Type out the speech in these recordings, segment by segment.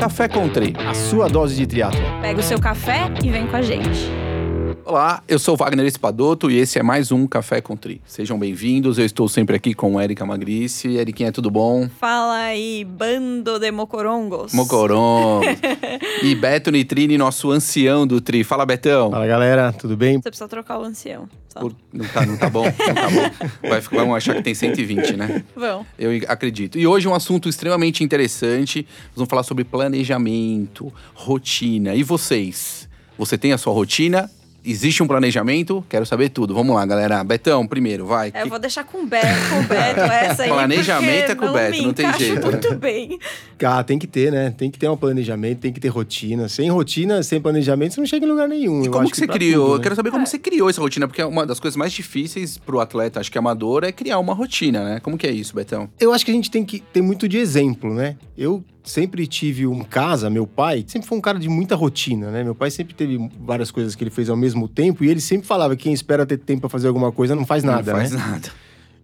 Café Country, a sua dose de triatlo. Pega o seu café e vem com a gente. Olá, eu sou Wagner Espadoto e esse é mais um Café Country. Sejam bem-vindos, eu estou sempre aqui com Erika Magrice. Eriquinha, tudo bom? Fala aí, bando de mocorongos. Mocorongos. e Beto Nitrini, nosso ancião do Tri. Fala, Betão. Fala, galera, tudo bem? Você precisa trocar o ancião. Por- Não, tá, não tá bom, não tá bom. Vai, vão achar que tem 120, né? Vão. Eu acredito. E hoje um assunto extremamente interessante. Nós vamos falar sobre planejamento, rotina. E vocês? Você tem a sua rotina? Existe um planejamento? Quero saber tudo. Vamos lá, galera. Betão, primeiro, vai. É, Eu Que- vou deixar com o Beto, com o Beto essa aí. Planejamento é com o Beto, não tem jeito, muito bem. Ah, tem que ter, né? Tem que ter um planejamento, tem que ter rotina. Sem rotina, sem planejamento, você não chega em lugar nenhum. E Eu como acho que você criou? tudo, Eu né? quero saber como É. você criou essa rotina, porque uma das coisas mais difíceis pro atleta, acho que amador, é criar uma rotina, né? Como que é isso, Betão? Eu acho que a gente tem que ter muito de exemplo, né? Eu sempre tive um casa, meu pai sempre foi um cara de muita rotina, né? Meu pai sempre teve várias coisas que ele fez ao mesmo tempo e ele sempre falava que quem espera ter tempo pra fazer alguma coisa não faz nada, Não faz né? nada.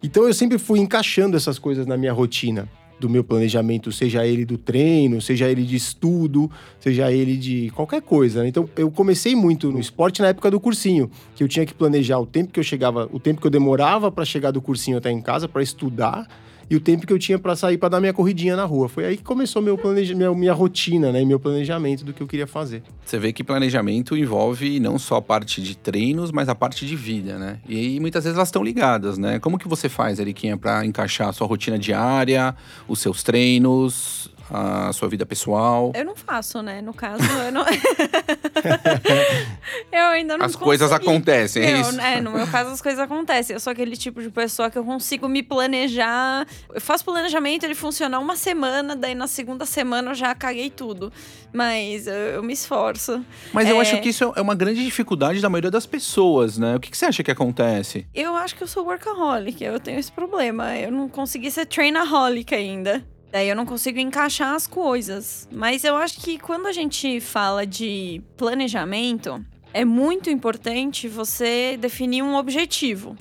Então eu sempre fui encaixando essas coisas na minha rotina, do meu planejamento, seja ele do treino, seja ele de estudo, seja ele de qualquer coisa. né? Então eu comecei muito no esporte na época do cursinho, que eu tinha que planejar o tempo que eu chegava, o tempo que eu demorava para chegar do cursinho até em casa para estudar e o tempo que eu tinha para sair para dar minha corridinha na rua. Foi aí que começou meu planeja, minha, minha rotina, né, e meu planejamento do que eu queria fazer. Você vê que planejamento envolve não só a parte de treinos, mas a parte de vida, né? E muitas vezes elas estão ligadas, né? Como que você faz, Eriquinha, pra encaixar a sua rotina diária, os seus treinos, a sua vida pessoal? Eu não faço, né? No caso, eu não. eu ainda não As coisas consegui. acontecem, é Eu, isso? é, no meu caso as coisas acontecem. Eu sou aquele tipo de pessoa que eu consigo me planejar. Eu faço planejamento, ele funciona uma semana, daí na segunda semana eu já caguei tudo. Mas eu, eu me esforço. Mas eu É. acho que isso é uma grande dificuldade da maioria das pessoas, né? O que, que você acha que acontece? Eu acho que eu sou workaholic, eu tenho esse problema. Eu não consegui ser trainaholic ainda. Daí eu não consigo encaixar as coisas. Mas eu acho que quando a gente fala de planejamento, é muito importante você definir um objetivo.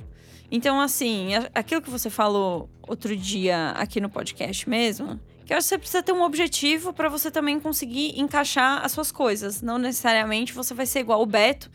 Então, assim, aquilo que você falou outro dia aqui no podcast mesmo, que eu acho que você precisa ter um objetivo para você também conseguir encaixar as suas coisas. Não necessariamente você vai ser igual o Beto,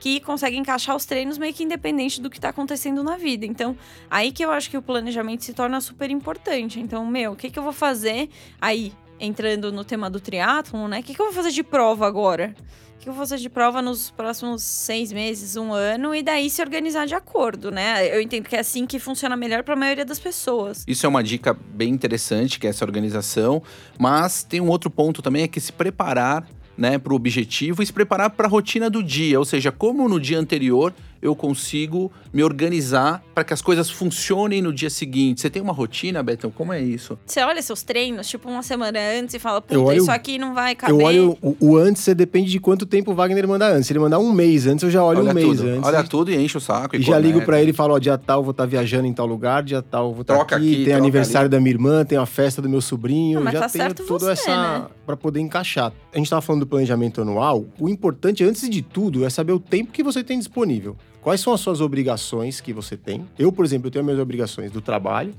que consegue encaixar os treinos meio que independente do que tá acontecendo na vida. Então, aí que eu acho que o planejamento se torna super importante. Então, meu, o que, que eu vou fazer aí, entrando no tema do triatlon, né? O que, que eu vou fazer de prova agora? O que eu vou fazer de prova nos próximos seis meses, um ano, e daí se organizar de acordo, né? Eu entendo que é assim que funciona melhor para a maioria das pessoas. Isso é uma dica bem interessante, que é essa organização. Mas tem um outro ponto também, é que se preparar né, para o objetivo e se preparar para a rotina do dia. Ou seja, como no dia anterior eu consigo me organizar para que as coisas funcionem no dia seguinte. Você tem uma rotina, Betão? Como é isso? Você olha seus treinos, tipo, uma semana antes e fala, puta, olho- isso aqui não vai caber. Eu olho o, o antes, você depende de quanto tempo o Wagner mandar antes. Se ele mandar um mês antes, eu já olho olha um mês tudo. antes. Olha tudo e enche o saco. E, E já ligo pra ele e falo, ó, dia tal vou estar viajando em tal lugar, dia tal vou estar Troca aqui, aqui, tem aniversário da minha irmã, tem a festa do meu sobrinho, Ah, mas já tá tenho certo toda você, essa né? Pra poder encaixar. A gente tava falando do planejamento anual, o importante antes de tudo é saber o tempo que você tem disponível. Quais são as suas obrigações que você tem? Eu, por exemplo, eu tenho as minhas obrigações do trabalho,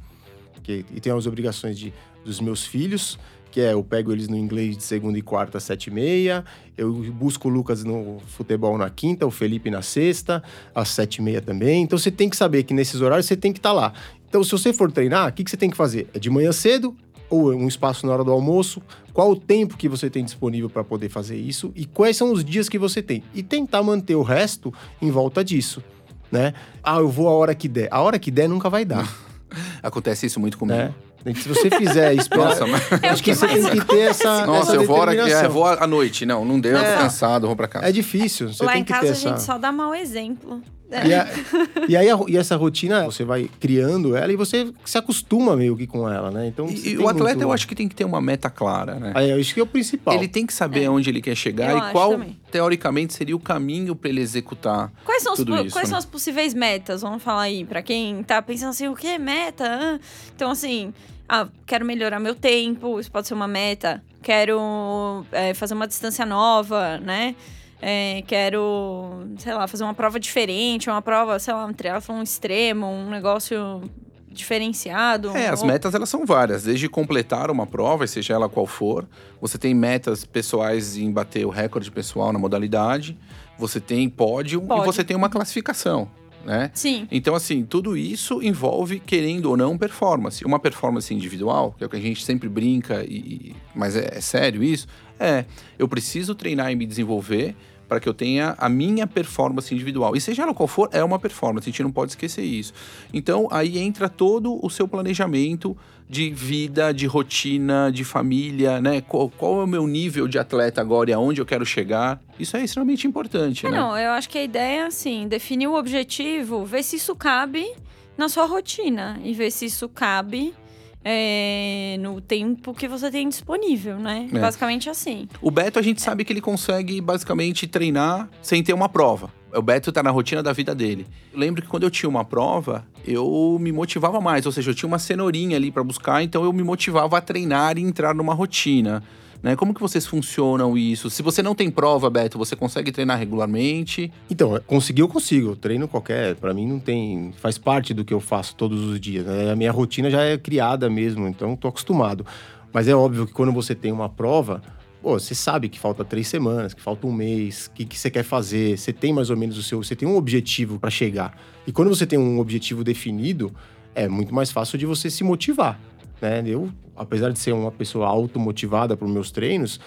que, e tenho as obrigações de, dos meus filhos, que é eu pego eles no inglês de segunda e quarta, sete e meia. Eu busco o Lucas no futebol na quinta, o Felipe na sexta, às sete e meia também. Então você tem que saber que nesses horários você tem que estar lá. Então, se você for treinar, o que, que você tem que fazer? É de manhã cedo ou é um espaço na hora do almoço? Qual o tempo que você tem disponível para poder fazer isso? E quais são os dias que você tem? E tentar manter o resto em volta disso, né? Ah, eu vou a hora que der. A hora que der nunca vai dar, Acontece isso muito comigo. né? Se você fizer esperar... Nossa, mas... É acho que que você tem que ter essa, Nossa, essa eu vou, a hora que, é, vou à noite. Não, não deu, É. tô cansado, vou pra casa. É difícil, você Lá tem em que casa ter a essa... gente só dá mau exemplo. E, a- e aí a- e essa rotina, você vai criando ela e você se acostuma meio que com ela, né? Então, E- o atleta, muito- eu acho que tem que ter uma meta clara, né? Aí, eu acho que é o principal. Ele tem que saber É. onde ele quer chegar Eu e qual, também. teoricamente, seria o caminho para ele executar. Quais são, os, Tudo po- isso, quais né? são as possíveis metas? Vamos falar aí, pra quem tá pensando assim, o que é meta? Ah, Então, assim, ah, quero melhorar meu tempo, isso pode ser uma meta. Quero é, fazer uma distância nova, né? É, quero, sei lá, fazer uma prova diferente, uma prova, sei lá, um triatlon extremo, um negócio diferenciado? É, as Ou- metas elas são várias, desde completar uma prova, seja ela qual for. Você tem metas pessoais em bater o recorde pessoal na modalidade. Você tem pódio, e Pódio. você tem uma classificação, né? Sim. Então, assim, tudo isso envolve, querendo ou não, performance. Uma performance individual, que é o que a gente sempre brinca, e, mas é, é sério isso, é, eu preciso treinar e me desenvolver para que eu tenha a minha performance individual. E seja ela qual for, é uma performance, a gente não pode esquecer isso. Então, aí entra todo o seu planejamento de vida, de rotina, de família, né? Qual, qual é o meu nível de atleta agora e aonde eu quero chegar? Isso é extremamente importante, É, né? não, eu acho que a ideia é assim, definir o objetivo, ver se isso cabe na sua rotina e ver se isso cabe é, no tempo que você tem disponível, né? É. Basicamente assim. O Beto, a gente sabe que ele consegue basicamente treinar sem ter uma prova. O Beto tá na rotina da vida dele. Eu lembro que quando eu tinha uma prova, eu me motivava mais, ou seja, eu tinha uma cenourinha ali para buscar, então eu me motivava a treinar e entrar numa rotina. Né? Como que vocês funcionam isso? Se você não tem prova, Beto, você consegue treinar regularmente? Então, conseguir eu consigo. Eu treino qualquer. Pra mim não tem. Faz parte do que eu faço todos os dias. né? A minha rotina já é criada mesmo, então tô acostumado. Mas é óbvio que quando você tem uma prova, pô, você sabe que falta três semanas, que falta um mês, o que, que você quer fazer, você tem mais ou menos o seu. Você tem um objetivo pra chegar. E quando você tem um objetivo definido, é muito mais fácil de você se motivar. Né? Eu, apesar de ser uma pessoa automotivada para meus treinos,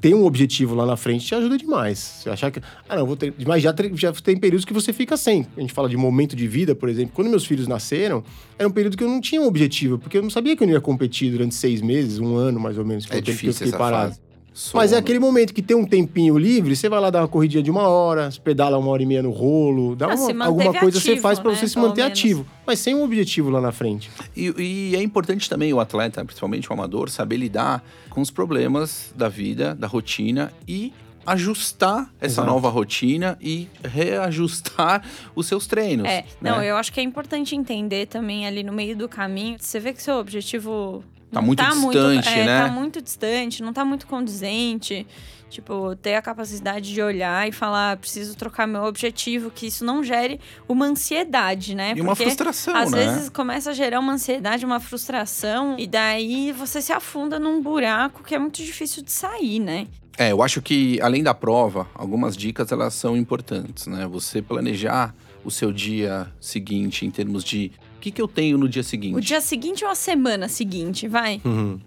ter um objetivo lá na frente te ajuda demais. Você achar que. Ah, não, vou ter. Mas já, já tem períodos que você fica sem. A gente fala de momento de vida, por exemplo. Quando meus filhos nasceram, era um período que eu não tinha um objetivo, porque eu não sabia que eu não ia competir durante seis meses, um ano mais ou menos. que É o tempo que eu difícil fiquei parado. fase. Mas é Sono. aquele momento que tem um tempinho livre, você vai lá dar uma corridinha de uma hora, você pedala uma hora e meia no rolo, dá Ah, uma- alguma coisa você ativo, faz pra né? você se Pelo manter menos. ativo. Mas sem um objetivo lá na frente. E, e é importante também o atleta, principalmente o amador, saber lidar com os problemas da vida, da rotina e ajustar essa Exato. nova rotina e reajustar os seus treinos. É, né? não, eu acho que é importante entender também ali no meio do caminho. Você vê que seu objetivo Tá muito tá distante, é, né? Tá muito distante, não tá muito condizente. Tipo, ter a capacidade de olhar e falar, "Ah, preciso trocar meu objetivo, que isso não gere uma ansiedade, né? E uma Porque frustração, às né? vezes começa a gerar uma ansiedade, uma frustração, e daí você se afunda num buraco que é muito difícil de sair, né? É, eu acho que além da prova, algumas dicas elas são importantes, né? Você planejar o seu dia seguinte em termos de que, que eu tenho no dia seguinte. O dia seguinte ou a semana seguinte, vai?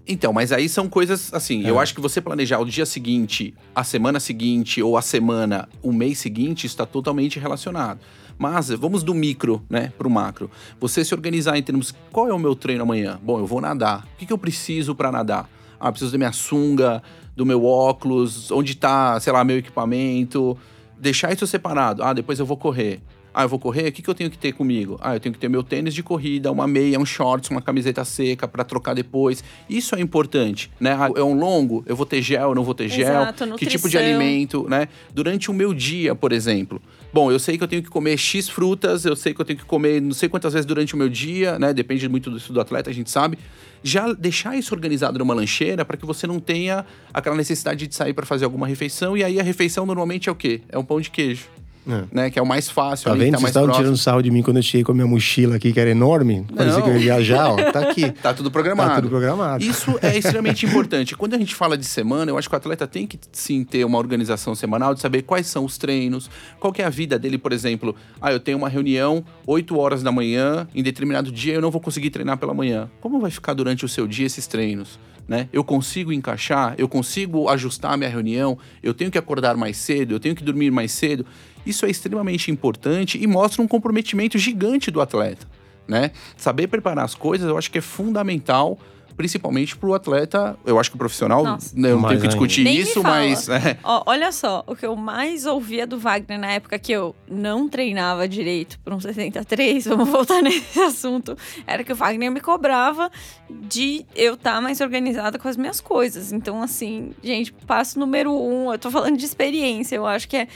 Então, mas aí são coisas assim. É. Eu acho que você planejar o dia seguinte, a semana seguinte ou a semana, o mês seguinte, está totalmente relacionado. Mas vamos do micro, né, pro macro. Você se organizar em termos qual é o meu treino amanhã? Bom, eu vou nadar. O que, que eu preciso para nadar? Ah, eu preciso da minha sunga, do meu óculos, onde tá, sei lá, meu equipamento. Deixar isso separado. Ah, depois eu vou correr. Ah, eu vou correr, o que, que eu tenho que ter comigo? Ah, eu tenho que ter meu tênis de corrida, uma meia, um shorts, uma camiseta seca para trocar depois. Isso é importante, né? Ah, é um longo, eu vou ter gel, não vou ter gel. Exato, que tipo de nutrição. alimento, né? Durante o meu dia, por exemplo. Bom, eu sei que eu tenho que comer X frutas, eu sei que eu tenho que comer não sei quantas vezes durante o meu dia, né? Depende muito do, do atleta, a gente sabe. Já deixar isso organizado numa lancheira para que você não tenha aquela necessidade de sair para fazer alguma refeição. E aí a refeição normalmente é o quê? É um pão de queijo, É. né? Que é o mais fácil, Tá ali, vendo? tá Vocês estavam tirando sarro de mim quando eu cheguei com a minha mochila aqui, que era enorme. Parecia que eu ia viajar, ó. Tá aqui. Tá tudo programado. Tá tudo programado. Isso é extremamente importante. Quando a gente fala de semana, eu acho que o atleta tem que sim ter uma organização semanal de saber quais são os treinos, qual que é a vida dele, por exemplo. Ah, eu tenho uma reunião 8 horas da manhã, em determinado dia eu não vou conseguir treinar pela manhã. Como vai ficar durante o seu dia esses treinos? Né? Eu consigo encaixar, eu consigo ajustar a minha reunião, eu tenho que acordar mais cedo, eu tenho que dormir mais cedo. Isso é extremamente importante e mostra um comprometimento gigante do atleta né? Saber preparar as coisas, eu acho que é fundamental, principalmente para o atleta. Eu acho que o profissional, Nossa. né, eu não tenho que discutir isso, mas é, Ó, olha só, o que eu mais ouvia do Wagner na época que eu não treinava direito para um 73, vamos voltar nesse assunto, era que o Wagner me cobrava de eu estar mais organizada com as minhas coisas. Então, assim, gente, passo número um, eu tô falando de experiência, eu acho que é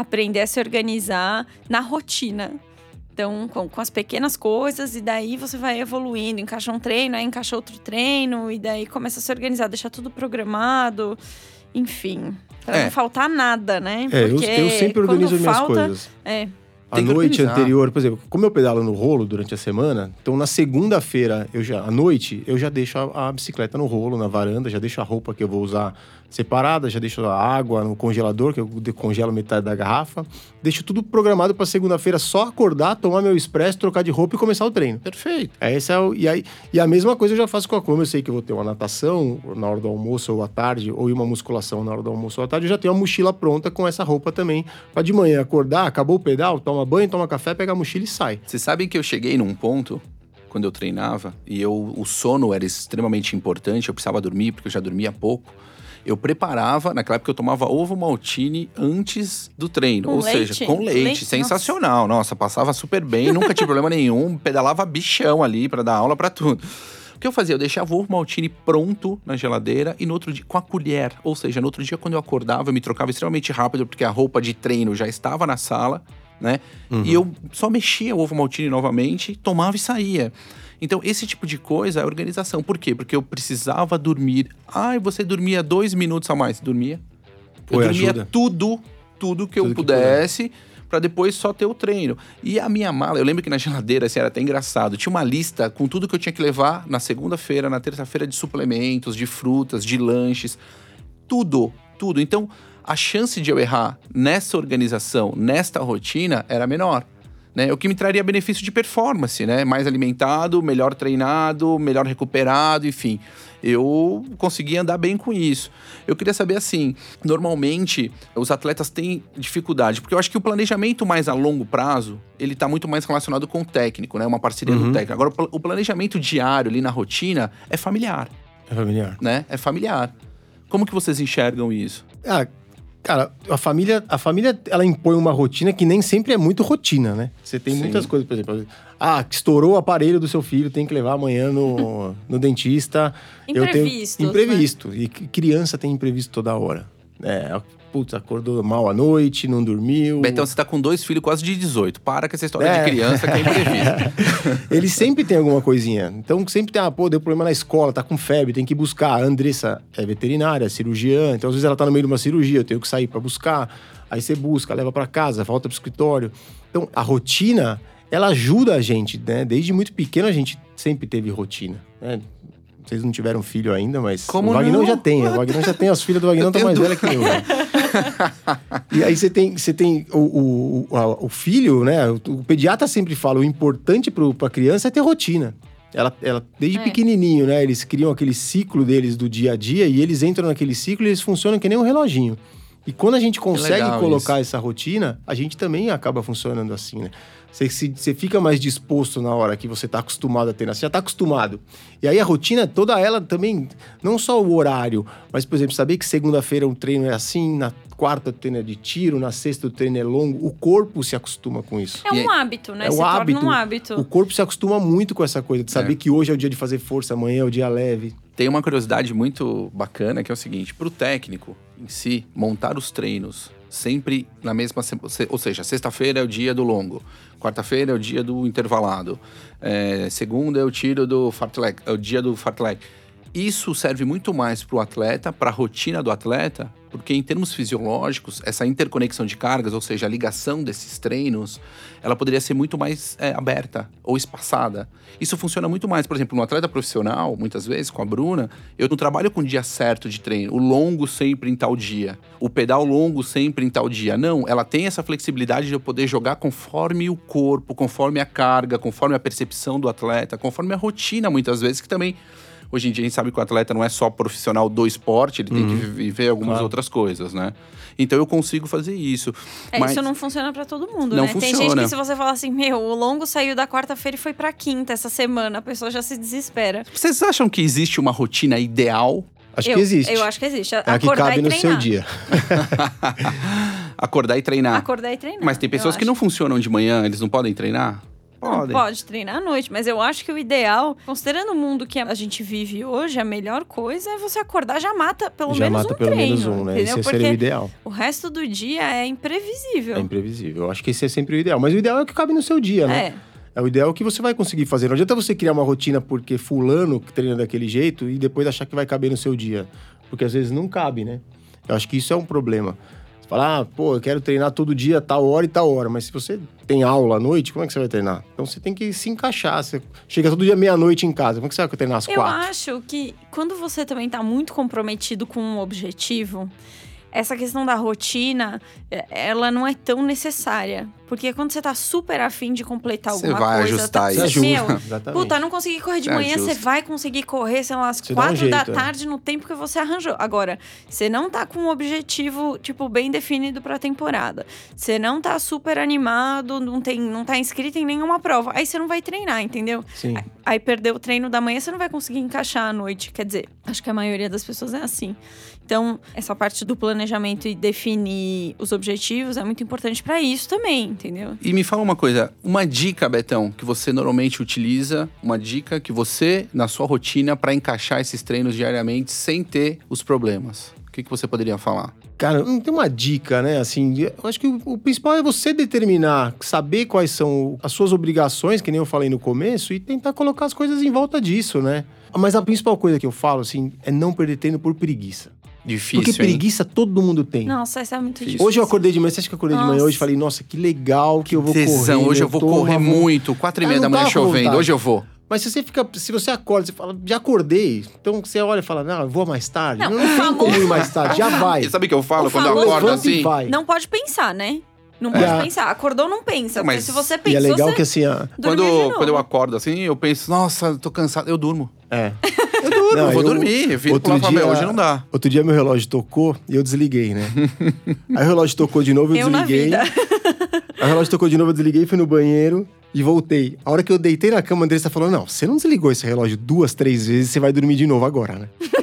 aprender a se organizar na rotina. Então, com, com as pequenas coisas, e daí você vai evoluindo, encaixa um treino, aí encaixa outro treino, e daí começa a se organizar, deixar tudo programado, enfim. Pra É. não faltar nada, né? É, eu, eu sempre quando organizo minhas falta, coisas. É, a noite anterior, por exemplo, como eu pedalo no rolo durante a semana, então na segunda-feira, eu já à noite, eu já deixo a, a bicicleta no rolo, na varanda, já deixo a roupa que eu vou usar separada, já deixo a água no congelador, que eu de- congelo metade da garrafa. Deixo tudo programado para segunda-feira só acordar, tomar meu expresso, trocar de roupa e começar o treino. Perfeito. É, Esse é o, e, aí, e a mesma coisa eu já faço com a como eu sei que eu vou ter uma natação na hora do almoço ou à tarde, ou uma musculação na hora do almoço ou à tarde, eu já tenho a mochila pronta com essa roupa também. Pra de manhã acordar, acabou o pedal, toma banho, toma café, pega a mochila e sai. Vocês sabem que eu cheguei num ponto, quando eu treinava, e eu, o sono era extremamente importante, eu precisava dormir, porque eu já dormia pouco. Eu preparava, naquela época eu tomava ovo maltine antes do treino. Com ou leite? seja, com leite. Leite? sensacional. Nossa. passava super bem, nunca tive problema nenhum. Pedalava bichão ali pra dar aula pra tudo. O que eu fazia? Eu deixava o ovo maltine pronto na geladeira e no outro dia, com a colher. Ou seja, no outro dia, quando eu acordava, eu me trocava extremamente rápido, porque a roupa de treino já estava na sala, né? E eu só mexia o ovo maltine novamente, tomava e saía. Então, esse tipo de coisa é organização. Por quê? Porque eu precisava dormir. Ai, você dormia dois minutos a mais. Dormia. Eu Oi, dormia ajuda. tudo, tudo que eu Tudo que pudesse, pra depois só ter o treino. E a minha mala, eu lembro que na geladeira, assim, era até engraçado. Tinha uma lista com tudo que eu tinha que levar na segunda-feira, na terça-feira de suplementos, de frutas, de lanches. Tudo, tudo. Então, a chance de eu errar nessa organização, nesta rotina, era menor. Né? O que me traria benefício de performance, né? Mais alimentado, melhor treinado, melhor recuperado, enfim. Eu consegui andar bem com isso. Eu queria saber assim, normalmente os atletas têm dificuldade, porque eu acho que o planejamento mais a longo prazo, ele tá muito mais relacionado com o técnico, né? Uma parceria do técnico. Agora, o planejamento diário ali na rotina é familiar, É familiar. né? É familiar. Como que vocês enxergam isso? Ah, cara, a família, a família, ela impõe uma rotina que nem sempre é muito rotina, né? Você tem Sim. muitas coisas, por exemplo, ah, estourou o aparelho do seu filho, tem que levar amanhã no, no dentista. Imprevistos, imprevisto. E c- criança tem imprevisto toda hora. É, putz, acordou mal à noite, não dormiu. Betão, você tá com dois filhos quase de 18. Para com essa história É. de criança que é imprevista. Ele sempre tem alguma coisinha. Então sempre tem, ah, pô, deu problema na escola, tá com febre, tem que buscar. A Andressa é veterinária, é cirurgiã, então às vezes ela tá no meio de uma cirurgia, eu tenho que sair pra buscar. Aí você busca, leva pra casa, volta pro escritório. Então a rotina, ela ajuda a gente, né? Desde muito pequeno a gente sempre teve rotina, né? Vocês não tiveram filho ainda, mas Como o Vagnão não? já tem. O Vagnão já tem, as filhas do Vagnão estão tenho mais velhas que eu. né? E aí você tem, você tem o, o, o, a- o filho, né? O, o pediatra sempre fala, o importante para a criança é ter rotina. Ela, ela desde É. pequenininho, né? Eles criam aquele ciclo deles do dia a dia e eles entram naquele ciclo e eles funcionam que nem um reloginho. E quando a gente consegue colocar essa rotina, a gente também acaba funcionando assim, né? Você, se- você fica mais disposto na hora que você está acostumado a ter, você já está acostumado. E aí a rotina, toda ela também, não só o horário, mas, por exemplo, saber que segunda-feira o treino é assim, na quarta o treino é de tiro, na sexta o treino é longo, o corpo se acostuma com isso. É um hábito, né? É o Se hábito. torna um hábito. O corpo se acostuma muito com essa coisa, de saber É. que hoje é o dia de fazer força, amanhã é o dia leve. Tem uma curiosidade muito bacana que é o seguinte: para o técnico em si, montar os treinos sempre na mesma semana. Ou seja, sexta-feira é o dia do longo, quarta-feira é o dia do intervalado, é, segunda é o tiro do fartlek, é o dia do fartlek. Isso serve muito mais para o atleta, para a rotina do atleta, porque em termos fisiológicos, essa interconexão de cargas, ou seja, a ligação desses treinos, ela poderia ser muito mais é, aberta ou espaçada. Isso funciona muito mais, por exemplo, no atleta profissional, muitas vezes, com a Bruna, eu não trabalho com o dia certo de treino, o longo sempre em tal dia, o pedal longo sempre em tal dia. Não, ela tem essa flexibilidade de eu poder jogar conforme o corpo, conforme a carga, conforme a percepção do atleta, conforme a rotina, muitas vezes, que também. Hoje em dia a gente sabe que o atleta não é só profissional do esporte, ele tem que viver algumas Claro. outras coisas, né? Então eu consigo fazer isso. É, Mas- isso não funciona pra todo mundo, Não né? Tem gente funciona. que se você falar assim, meu, o longo saiu da quarta-feira e foi pra quinta essa semana, a pessoa já se desespera. Vocês acham que existe uma rotina ideal? Acho eu, que existe. Eu acho que existe. é a que Acordar cabe e no treinar. seu dia. Acordar e treinar. Acordar e treinar. Mas tem pessoas que não funcionam de manhã, eles não podem treinar? Não, Podem. pode treinar à noite, mas eu acho que o ideal, considerando o mundo que a gente vive hoje, a melhor coisa é você acordar já mata pelo Já menos mata um pelo treino, menos um, né? entendeu? Esse Porque seria o ideal. o resto do dia é imprevisível. É imprevisível. Eu acho que esse é sempre o ideal. Mas o ideal é o que cabe no seu dia, né? É. É o ideal que você vai conseguir fazer. Não adianta você criar uma rotina porque fulano que treina daquele jeito e depois achar que vai caber no seu dia. Porque às vezes não cabe, né? Eu acho que isso é um problema. Falar, ah, pô, eu quero treinar todo dia, tal hora e tal hora. Mas se você tem aula à noite, como é que você vai treinar? Então você tem que se encaixar. Você chega todo dia meia-noite em casa, como é que você vai treinar às Eu quatro? acho que quando você também tá muito comprometido com um objetivo, essa questão da rotina, é, ela não é tão necessária. Porque quando você tá super afim de completar Você alguma vai coisa... ajustar tá, isso. Você Meu, ajusta. Exatamente. Puta, não consegui correr de É manhã, justo. você vai conseguir correr, sei lá, às Você dá um quatro da jeito, é. tarde no tempo que você arranjou. Agora, você não tá com um objetivo, tipo, bem definido pra temporada. Você não tá super animado, não, tem, não tá inscrito em nenhuma prova. Aí você não vai treinar, entendeu? Sim. Aí perdeu o treino da manhã, você não vai conseguir encaixar à noite. Quer dizer, acho que a maioria das pessoas é assim. Então, essa parte do planejamento e definir os objetivos é muito importante pra isso também, entendeu? E me fala uma coisa, uma dica, Betão, que você normalmente utiliza, uma dica que você, na sua rotina, para encaixar esses treinos diariamente sem ter os problemas. O que, que você poderia falar? Cara, não tem uma dica, né? Assim, eu acho que o, o principal é você determinar, saber quais são as suas obrigações, que nem eu falei no começo, e tentar colocar as coisas em volta disso, né? Mas a principal coisa que eu falo, assim, é não perder treino por preguiça. Difícil, Porque hein? preguiça todo mundo tem. Nossa, isso é muito Difícil. Hoje eu acordei de manhã, você acha que eu acordei de manhã Nossa. hoje? Falei, nossa, que legal que eu vou Tesão, correr. hoje eu vou correr uma- muito, quatro e Ah, meia da manhã chovendo, vontade. hoje eu vou. Mas se você fica, se você acorda, você fala, já acordei. Então você olha e fala, não, eu vou mais tarde. Não, Não, tem como ir mais tarde, já vai. E sabe o que eu falo O quando eu acordo e assim? vai. Não pode pensar, né? Não pode É. pensar. Acordou, não pensa. Mas- se você E pensa, é legal você que assim, ó, Quando, quando eu acordo assim, eu penso, nossa, tô cansado, eu durmo. é. Durmo, Não, eu vou eu- dormir. Eu fico outro e dia- hoje não dá. Outro dia meu relógio tocou e eu desliguei, né? Aí o relógio tocou de novo, eu, Eu na desliguei. vida. Aí o relógio tocou de novo, eu desliguei, fui no banheiro e voltei. A hora que eu deitei na cama, a Andressa falou: Não, você não desligou esse relógio duas, três vezes, você vai dormir de novo agora, né?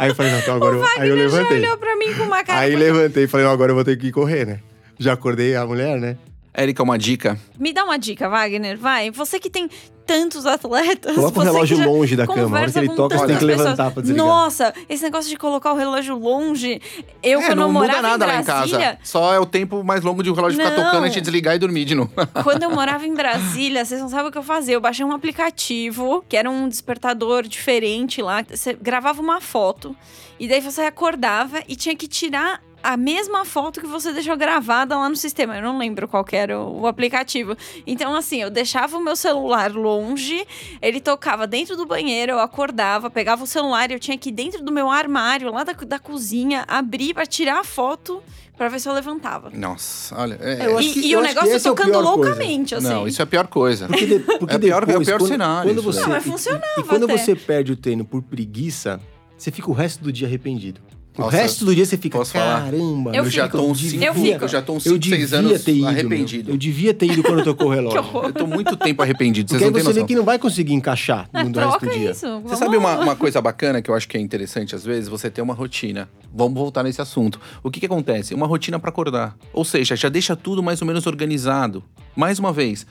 Aí eu falei, não, então agora eu, aí eu Wagner já levantei. olhou pra mim com uma cara. Aí levantei e falei, não, agora eu vou ter que correr, né? Já acordei a mulher, né? Érica, uma dica. Me dá uma dica, Wagner, vai. Você que tem tantos atletas. Coloca o relógio longe da cama. A hora que ele toca, você tem que levantar pessoas. pra desligar. Nossa, esse negócio de colocar o relógio longe. Eu, é, quando não eu morava muda nada em lá em Brasília, casa. Só é o tempo mais longo de o relógio ficar Não. tocando, a gente desligar e dormir de novo. Quando eu morava em Brasília, vocês não sabem o que eu fazia. Eu baixei um aplicativo, que era um despertador diferente lá. Você gravava uma foto, e daí você acordava e tinha que tirar a mesma foto que você deixou gravada lá no sistema. Eu não lembro qual que era o, o aplicativo. Então, assim, eu deixava o meu celular longe, ele tocava dentro do banheiro, eu acordava, pegava o celular e eu tinha que ir dentro do meu armário, lá da, da cozinha, abrir pra tirar a foto, pra ver se eu levantava. Nossa, olha. é- Eu acho E, que- e eu o acho que negócio é tocando coisa. loucamente, assim. Não, isso é a pior coisa. Porque, de- porque É pior- é o depois, pior quando, cenário Quando você, daí. Não, mas e- funcionava E, quando até. você perde o treino por preguiça, você fica o resto do dia arrependido. O Nossa, resto do dia você fica, posso falar? caramba. Eu Eu já fico. tô uns cinco, Eu fico. eu já tô uns Eu 5, 6 devia anos ter ido, arrependido. meu. Eu devia ter ido quando tocou o relógio. Eu tô muito tempo arrependido, vocês Porque não você noção. vê que não vai conseguir encaixar Ah, no resto do dia. isso. Você vamos sabe uma, uma coisa bacana que eu acho que é interessante às vezes? Você ter uma rotina. Vamos voltar nesse assunto. O que, que acontece? Uma rotina para acordar. Ou seja, já deixa tudo mais ou menos organizado. Mais uma vez.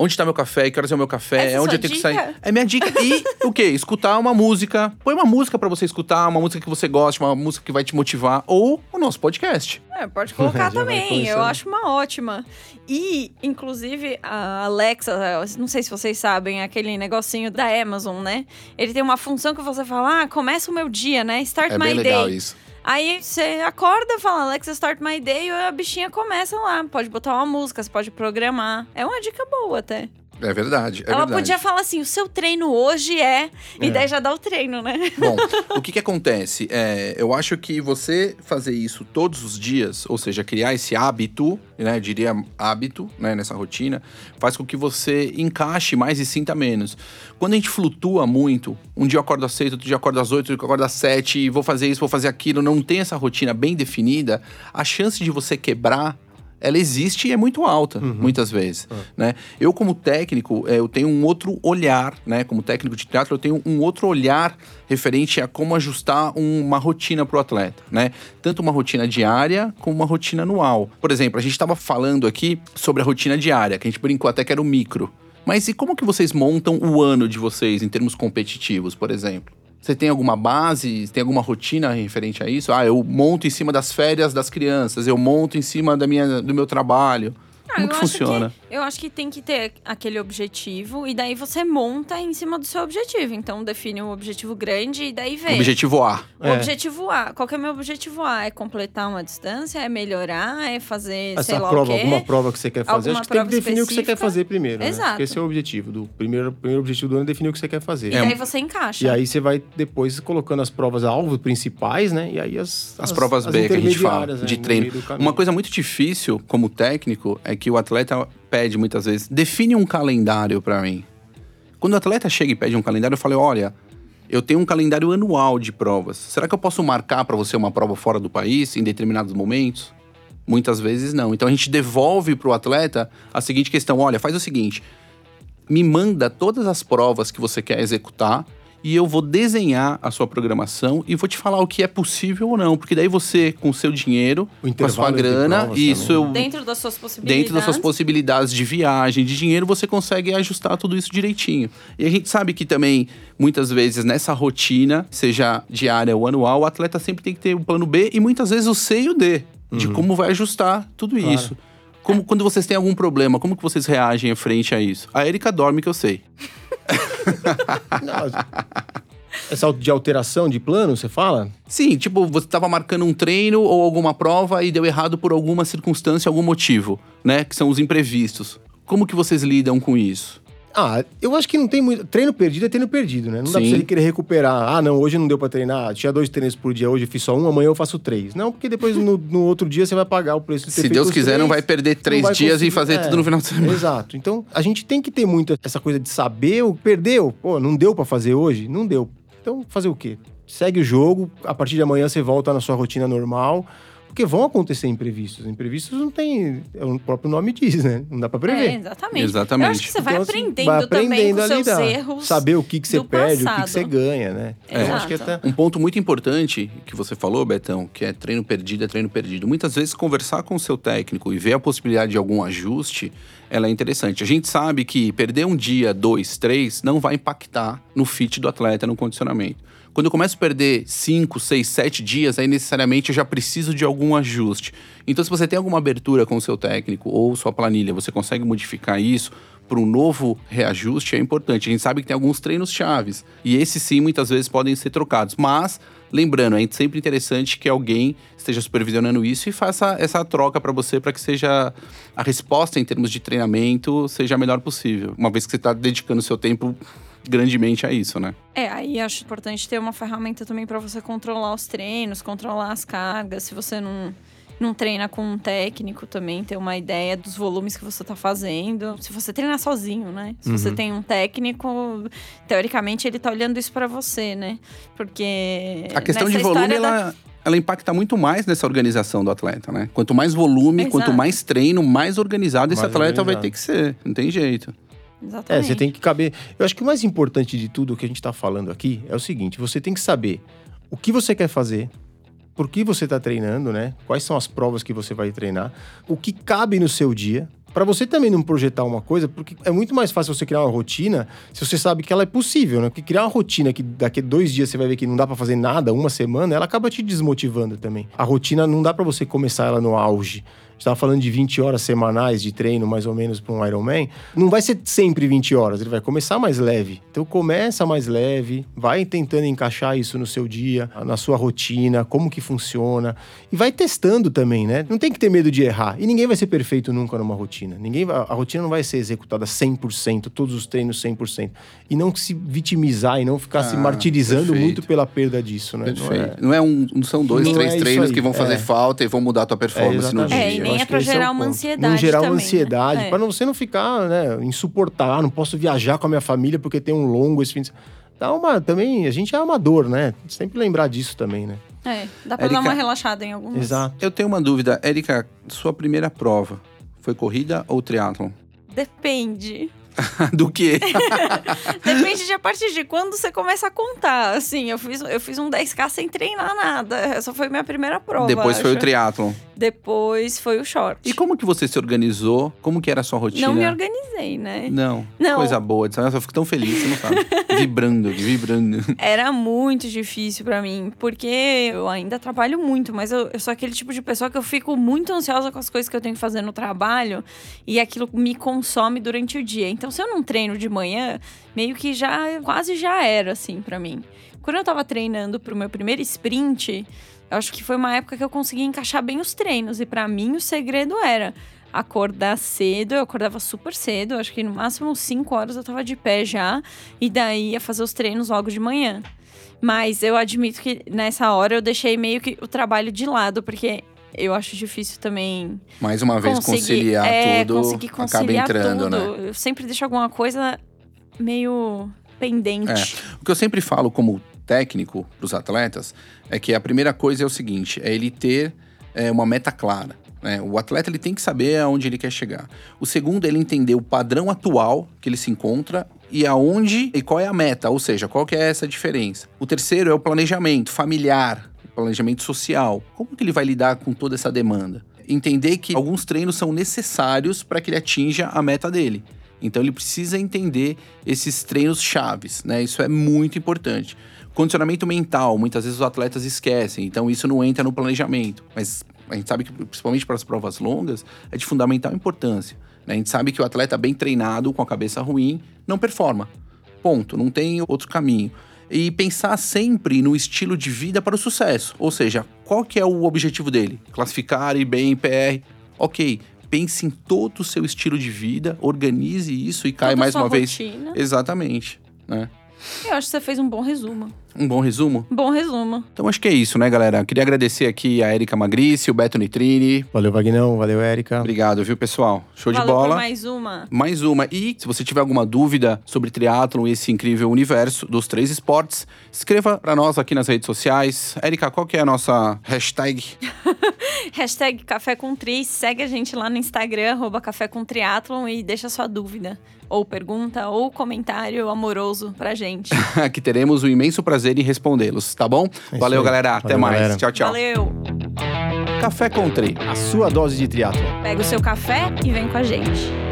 Onde tá meu café? Que horas é o meu café? Essa é onde eu tenho que dica? sair? É minha dica. E o quê? Escutar uma música. Põe uma música para você escutar, uma música que você gosta, uma música que vai te motivar. Ou o nosso podcast. É, pode colocar também. Eu acho uma ótima. E, inclusive, a Alexa, não sei se vocês sabem, aquele negocinho da Amazon, né? Ele tem uma função que você fala, ah, começa o meu dia, né? Start É my bem legal day. isso. Aí você acorda, fala, Alexa, start my day, e a bichinha começa lá. Pode botar uma música, você pode programar. É uma dica boa até. É verdade. É Ela verdade. podia falar assim, o seu treino hoje é... E É. daí já dá o treino, né? Bom, o que que acontece? É, eu acho que você fazer isso todos os dias, ou seja, criar esse hábito, né, eu diria hábito, né, nessa rotina, faz com que você encaixe mais e sinta menos. Quando a gente flutua muito, um dia eu acordo às seis, outro dia eu acordo às oito, outro dia eu acordo às sete, vou fazer isso, vou fazer aquilo, não tem essa rotina bem definida, a chance de você quebrar ela existe e é muito alta, muitas vezes, né? Eu, como técnico, eh, eu tenho um outro olhar, né? Como técnico de teatro, eu tenho um outro olhar referente a como ajustar uma rotina para o atleta, né? Tanto uma rotina diária como uma rotina anual. Por exemplo, a gente estava falando aqui sobre a rotina diária, que a gente brincou até que era o micro. Mas e como que vocês montam o ano de vocês em termos competitivos, por exemplo? Você tem alguma base, tem alguma rotina referente a isso? Ah, eu monto em cima das férias das crianças, eu monto em cima da minha, do meu trabalho. Ah, Como eu que acho funciona? Eu acho que tem que ter aquele objetivo e daí você monta em cima do seu objetivo. Então define um objetivo grande e daí vê. Objetivo A. O É. objetivo A. Qual que é o meu objetivo A? É completar uma distância? É melhorar? É fazer, sei Essa lá prova, o quê? alguma prova que você quer fazer, Alguma acho que tem que definir o que você quer específica. fazer primeiro. né? Exato. Acho que esse é o objetivo. Do primeiro, primeiro objetivo do ano é definir o que você quer fazer. E daí você encaixa. E aí você vai depois colocando as provas alvo principais, né? E aí as, As, provas B que a gente fala, né, de no treino. Uma coisa muito difícil como técnico é que o atleta pede muitas vezes, define um calendário pra mim. Quando o atleta chega e pede um calendário, eu falo, olha, eu tenho um calendário anual de provas. Será que eu posso marcar pra você uma prova fora do país em determinados momentos? Muitas vezes não. Então a gente devolve pro atleta a seguinte questão: olha, faz o seguinte, me manda todas as provas que você quer executar e eu vou desenhar a sua programação e vou te falar o que é possível ou não, porque daí você com o seu dinheiro, O com a sua grana, isso também. eu Dentro das suas possibilidades. dentro das suas possibilidades de viagem, de dinheiro, você consegue ajustar tudo isso direitinho. E a gente sabe que também, muitas vezes, nessa rotina, seja diária ou anual, o atleta sempre tem que ter o plano B e muitas vezes o C e o D, de como vai ajustar tudo Claro. isso. Como, quando vocês têm algum problema, como que vocês reagem frente a isso? A Erika dorme, que eu sei. Essa de alteração de plano, você fala? Sim, tipo, você estava marcando um treino ou alguma prova e deu errado por alguma circunstância, algum motivo, né? Que são os imprevistos. Como que vocês lidam com isso? Ah, eu acho que não tem muito. Treino perdido é treino perdido, né? Não dá pra Sim. você querer recuperar. Ah, não, hoje não deu pra treinar. Tinha dois treinos por dia, hoje eu fiz só um, amanhã eu faço três. Não, porque depois no, no outro dia você vai pagar o preço de ter Se Deus quiser, três, não vai perder três vai dias e fazer é, tudo no final de semana. Exato. Então, a gente tem que ter muito essa coisa de saber, o perdeu. Pô, não deu pra fazer hoje? Não deu. Então, fazer o quê? Segue o jogo, a partir de amanhã você volta na sua rotina normal. Porque vão acontecer imprevistos. Imprevistos não tem. é O próprio nome diz, né? Não dá pra prever. É, exatamente. Exatamente. Eu acho que você vai Então, assim, aprendendo, vai também aprendendo com a seus lidar. erros. Saber o que, que você perde, o que, que passado. você ganha, né? É. Eu acho que até... Um ponto muito importante que você falou, Betão, que é treino perdido é treino perdido. Muitas vezes conversar com o seu técnico e ver a possibilidade de algum ajuste, ela é interessante. A gente sabe que perder um dia, dois, três, não vai impactar no fit do atleta, no condicionamento. Quando eu começo a perder cinco, seis, sete dias, aí necessariamente eu já preciso de algum ajuste. Então, se você tem alguma abertura com o seu técnico ou sua planilha, você consegue modificar isso para um novo reajuste, é importante. A gente sabe que tem alguns treinos chaves. E esses sim, muitas vezes, podem ser trocados. Mas, lembrando, é sempre interessante que alguém esteja supervisionando isso e faça essa troca para você, para que seja a resposta em termos de treinamento seja a melhor possível. Uma vez que você está dedicando seu tempo grandemente a isso, né? É, aí acho importante ter uma ferramenta também pra você controlar os treinos, controlar as cargas. Se você não, não treina com um técnico também, ter uma ideia dos volumes que você tá fazendo. Se você treinar sozinho, né? Se você tem um técnico, teoricamente ele tá olhando isso pra você, né? Porque. A questão de volume, história da- ela, ela impacta muito mais nessa organização do atleta, né? Quanto mais volume, Exato. quanto mais treino, mais organizado esse Mais atleta vai organizado. ter que ser. Não tem jeito. É, Exatamente. você tem que caber. Eu acho que o mais importante de tudo que a gente tá falando aqui é o seguinte: você tem que saber o que você quer fazer, por que você tá treinando, né? Quais são as provas que você vai treinar, o que cabe no seu dia. Pra você também não projetar uma coisa, porque é muito mais fácil você criar uma rotina se você sabe que ela é possível, né? Porque criar uma rotina que daqui a dois dias você vai ver que não dá pra fazer nada, uma semana, ela acaba te desmotivando também. A rotina não dá pra você começar ela no auge. A gente tava falando de 20 horas semanais de treino, mais ou menos, para um Ironman. Não vai ser sempre 20 horas, ele vai começar mais leve. Então começa mais leve, vai tentando encaixar isso no seu dia, na sua rotina, como que funciona. E vai testando também, né? Não tem que ter medo de errar. E ninguém vai ser perfeito nunca numa rotina. Ninguém vai- a rotina não vai ser executada 100%, todos os treinos 100%. E não se vitimizar e não ficar se Ah, martirizando perfeito. muito pela perda disso, né? Não é- Perfeito. Não é, um, não são dois, Não três é treinos aí, que vão fazer é. falta e vão mudar a tua performance no dia. É, Eu é que esse gerar uma ansiedade Não gerar uma também, né? ansiedade, É. pra não, você não ficar, né, insuportável. Não posso viajar com a minha família porque tem um longo esse fim de semana. Dá uma, também, a gente é amador, né? Sempre lembrar disso também, né? É, dá pra dar uma relaxada em algumas. Exato. Eu tenho uma dúvida. Érica, sua primeira prova foi corrida ou triatlon? Depende. Do que? Depende de a partir de quando você começa a contar. Assim, eu fiz, eu fiz um 10K sem treinar nada. Essa foi minha primeira prova. Depois foi o acho. triatlon. Depois foi o short. E como que você se organizou? Como que era a sua rotina? Não me organizei, né? Não. Não. Coisa boa. Nossa, eu fico tão feliz, você não sabe. vibrando, vibrando. Era muito difícil pra mim, porque eu ainda trabalho muito, mas eu, eu sou aquele tipo de pessoa que eu fico muito ansiosa com as coisas que eu tenho que fazer no trabalho e aquilo me consome durante o dia. Então, se eu não treino de manhã, meio que já quase já era assim pra mim. Quando eu tava treinando pro meu primeiro sprint, eu acho que foi uma época que eu consegui encaixar bem os treinos e pra mim o segredo era acordar cedo, eu acordava super cedo, acho que no máximo 5 horas eu tava de pé já, e daí ia fazer os treinos logo de manhã. Mas eu admito que nessa hora eu deixei meio que o trabalho de lado, porque eu acho difícil também Mais uma vez, conciliar é, tudo. conseguir acaba conciliar entrando, tudo. né? Eu sempre deixo alguma coisa meio pendente. O que eu sempre falo como técnico para os atletas é que a primeira coisa é o seguinte: é ele ter é, uma meta clara. né? O atleta ele tem que saber aonde ele quer chegar. O segundo é ele entender o padrão atual que ele se encontra e aonde e qual é a meta, ou seja, qual que é essa diferença. O terceiro é o planejamento familiar, planejamento social. Como que ele vai lidar com toda essa demanda? Entender que alguns treinos são necessários para que ele atinja a meta dele. Então ele precisa entender esses treinos chaves, né? Isso é muito importante. Condicionamento mental, muitas vezes os atletas esquecem, então isso não entra no planejamento. Mas a gente sabe que, principalmente para as provas longas, é de fundamental importância. né? A gente sabe que o atleta bem treinado, com a cabeça ruim, não performa. Ponto, não tem outro caminho. E pensar sempre no estilo de vida para o sucesso. Ou seja, qual que é o objetivo dele? Classificar e bem PR. Ok, pense em todo o seu estilo de vida, organize isso e cai Toda mais sua uma vez. rotina. Exatamente. Né? Eu acho que você fez um bom resumo. Um bom resumo? Um bom resumo. Então acho que é isso, né, galera? Queria agradecer aqui a Erika Magrice, o Beto Nitrini. Valeu, Vagnão. Valeu, Érica. Obrigado, viu, pessoal? Show de Valeu por bola. mais uma. Mais uma. E se você tiver alguma dúvida sobre triatlon e esse incrível universo dos três esportes, escreva para nós aqui nas redes sociais. Erika, qual que é a nossa hashtag? Hashtag Café com Tri. Segue a gente lá no Instagram, arroba Café com Triatlon e deixa sua dúvida, ou pergunta, ou comentário amoroso pra gente. que teremos o imenso prazer em respondê-los, tá bom? isso Valeu, galera. Até Valeu, mais. galera. Tchau, tchau. Valeu! Café com Tri. A sua dose de triatlo. Pega o seu café e vem com a gente.